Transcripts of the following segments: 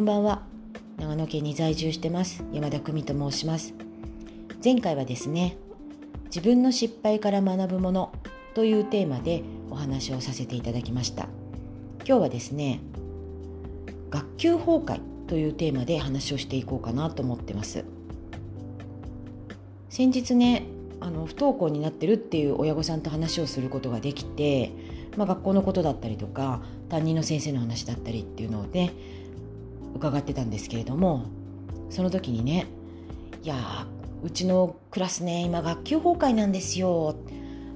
こんばんは。長野県に在住してます。山田久美と申します。前回はですね自分の失敗から学ぶものというテーマでお話をさせていただきました。今日はですね学級崩壊というテーマで話をしていこうかなと思ってます。先日ねあの不登校になってるっていう親御さんと話をすることができて、まあ、学校のことだったりとか担任の先生の話だったりっていうのをね伺ってたんですけれどもその時にね「いやうちのクラスね今学級崩壊なんですよ」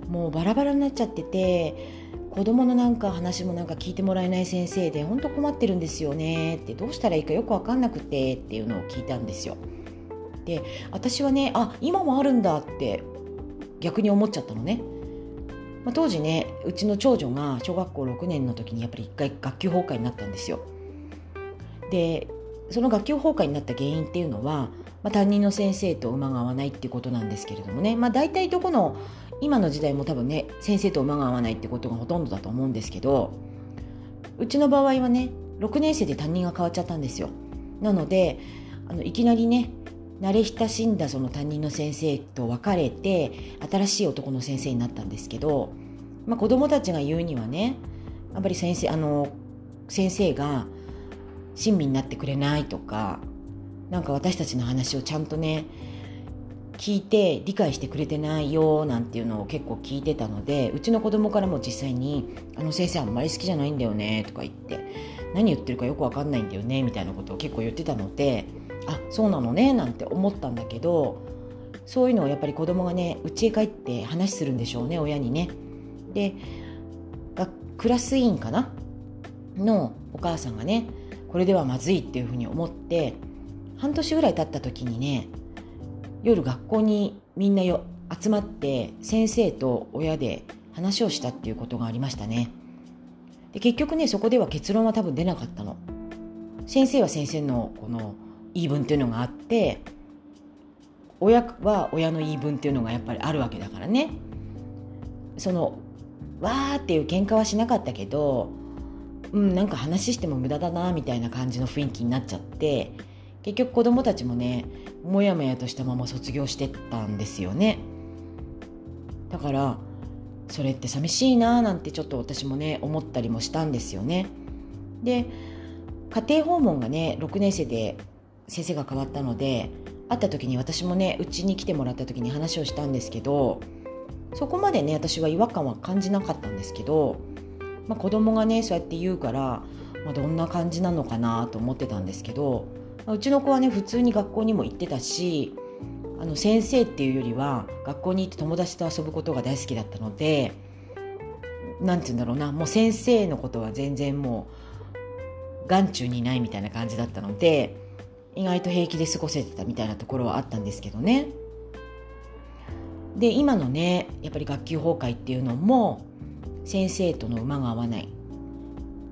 もうバラバラになっちゃってて子供のなんか話もなんか聞いてもらえない先生で本当困ってるんですよねってどうしたらいいかよく分かんなくてっていうのを聞いたんですよ。で私はねあ今もあるんだって逆に思っちゃったのね。まあ、当時ねうちの長女が小学校6年の時にやっぱり一回学級崩壊になったんですよ。でその学級崩壊になった原因っていうのは、まあ、担任の先生と馬が合わないっていうことなんですけれどもね、まあ、大体どこの今の時代も多分ね先生と馬が合わないってことがほとんどだと思うんですけどうちの場合はね6年生で担任が変わっちゃったんですよ。なのであのいきなりね慣れ親しんだその担任の先生と別れて新しい男の先生になったんですけど、まあ、子供たちが言うにはねやっぱり先生あの先生が親身になってくれないとかなんか私たちの話をちゃんとね聞いて理解してくれてないよなんていうのを結構聞いてたのでうちの子供からも実際に「あの先生あんまり好きじゃないんだよね」とか言って「何言ってるかよく分かんないんだよね」みたいなことを結構言ってたので「あそうなのね」なんて思ったんだけどそういうのをやっぱり子供がね家へ帰って話するんでしょうね親にね。でクラス委員かなのお母さんがねこれではまずいっていうふうに思って半年ぐらい経った時にね夜学校にみんなよ集まって先生と親で話をしたっていうことがありましたね。で結局ねそこでは結論は多分出なかったの。先生は先生のこの言い分っていうのがあって親は親の言い分っていうのがやっぱりあるわけだからね。そのわーっていう喧嘩はしなかったけどうん、なんか話しても無駄だなみたいな感じの雰囲気になっちゃって結局子どもたちもねもやもやとしたまま卒業してったんですよね。だからそれって寂しいななんてちょっと私もね思ったりもしたんですよね。で家庭訪問がね6年生で先生が変わったので会った時に私もねうちに来てもらった時に話をしたんですけどそこまでね私は違和感は感じなかったんですけどまあ、子供がねそうやって言うから、まあ、どんな感じなのかなと思ってたんですけど、まあ、うちの子はね普通に学校にも行ってたしあの先生っていうよりは学校に行って友達と遊ぶことが大好きだったので何て言うんだろうなもう先生のことは全然もう眼中にないみたいな感じだったので意外と平気で過ごせてたみたいなところはあったんですけどね。で今のねやっぱり学級崩壊っていうのも先生との馬が合わない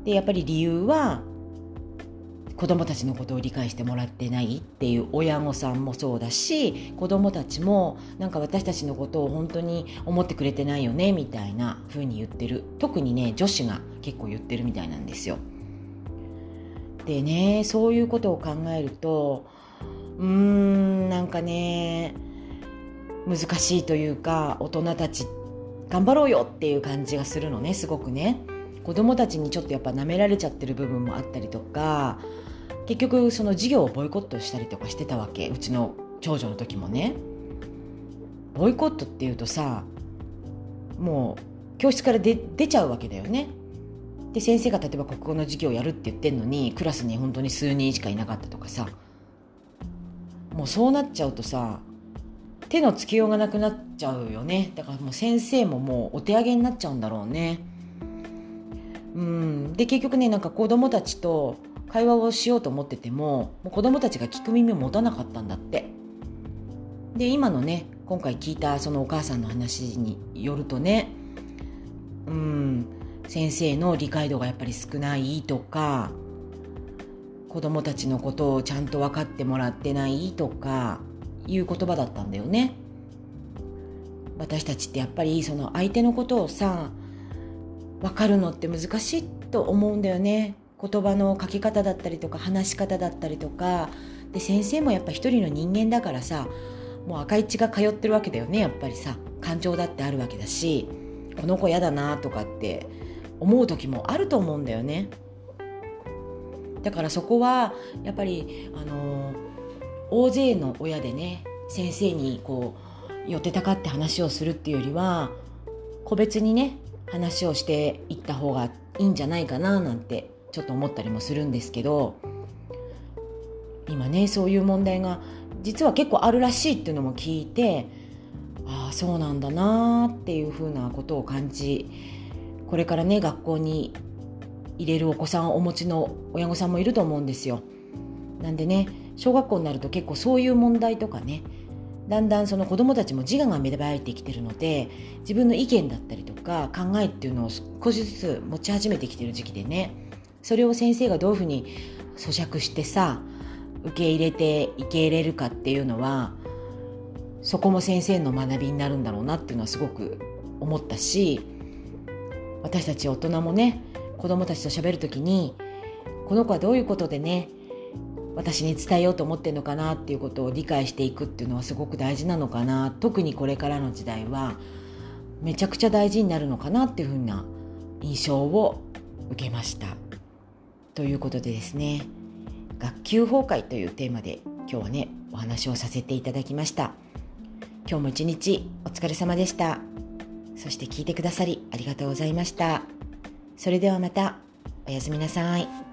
でやっぱり理由は子どもたちのことを理解してもらってないっていう親御さんもそうだし子どもたちもなんか私たちのことを本当に思ってくれてないよねみたいな風に言ってる特にね女子が結構言ってるみたいなんですよ。でねそういうことを考えるとうーんなんかね難しいというか大人たちって頑張ろうよっていう感じがするのねすごくね。子供たちにちょっとやっぱ舐められちゃってる部分もあったりとか結局その授業をボイコットしたりとかしてたわけうちの長女の時もね。ボイコットっていうとさもう教室から出ちゃうわけだよね。で先生が例えば国語の授業をやるって言ってんのにクラスに本当に数人しかいなかったとかさもうそうなっちゃうとさ手のつけようがなくなっちゃうよね。だからもう先生ももうお手上げになっちゃうんだろうね。うん。で結局ねなんか子供たちと会話をしようと思っててももう子供たちが聞く耳を持たなかったんだって。で今のね今回聞いたそのお母さんの話によるとねうん。先生の理解度がやっぱり少ないとか子供たちのことをちゃんと分かってもらってないとかいう言葉だったんだよね。私たちってやっぱりその相手のことをさ分かるのって難しいと思うんだよね。言葉の書き方だったりとか話し方だったりとか。で先生もやっぱ一人の人間だからさもう赤い血が通ってるわけだよねやっぱりさ。感情だってあるわけだしこの子嫌だなとかって思う時もあると思うんだよね。だからそこはやっぱりあの大勢の親でね先生にこう寄ってたかって話をするっていうよりは個別にね話をしていった方がいいんじゃないかななんてちょっと思ったりもするんですけど今ねそういう問題が実は結構あるらしいっていうのも聞いてああそうなんだなっていうふうなことを感じこれからね学校に入れるお子さんをお持ちの親御さんもいると思うんですよ。なんでね小学校になると結構そういう問題とかねだんだんその子どもたちも自我が芽生えてきてるので自分の意見だったりとか考えっていうのを少しずつ持ち始めてきてる時期でねそれを先生がどういうふうに咀嚼してさ受け入れて受け入れるかっていうのはそこも先生の学びになるんだろうなっていうのはすごく思ったし私たち大人もね子供たちと喋る時にこの子はどういうことでね私に伝えようと思ってるのかなっていうことを理解していくっていうのはすごく大事なのかな特にこれからの時代はめちゃくちゃ大事になるのかなっていうふうな印象を受けました。ということでですね学級崩壊というテーマで今日はねお話をさせていただきました今日も一日お疲れ様でしたそして聞いてくださりありがとうございましたそれではまたおやすみなさい。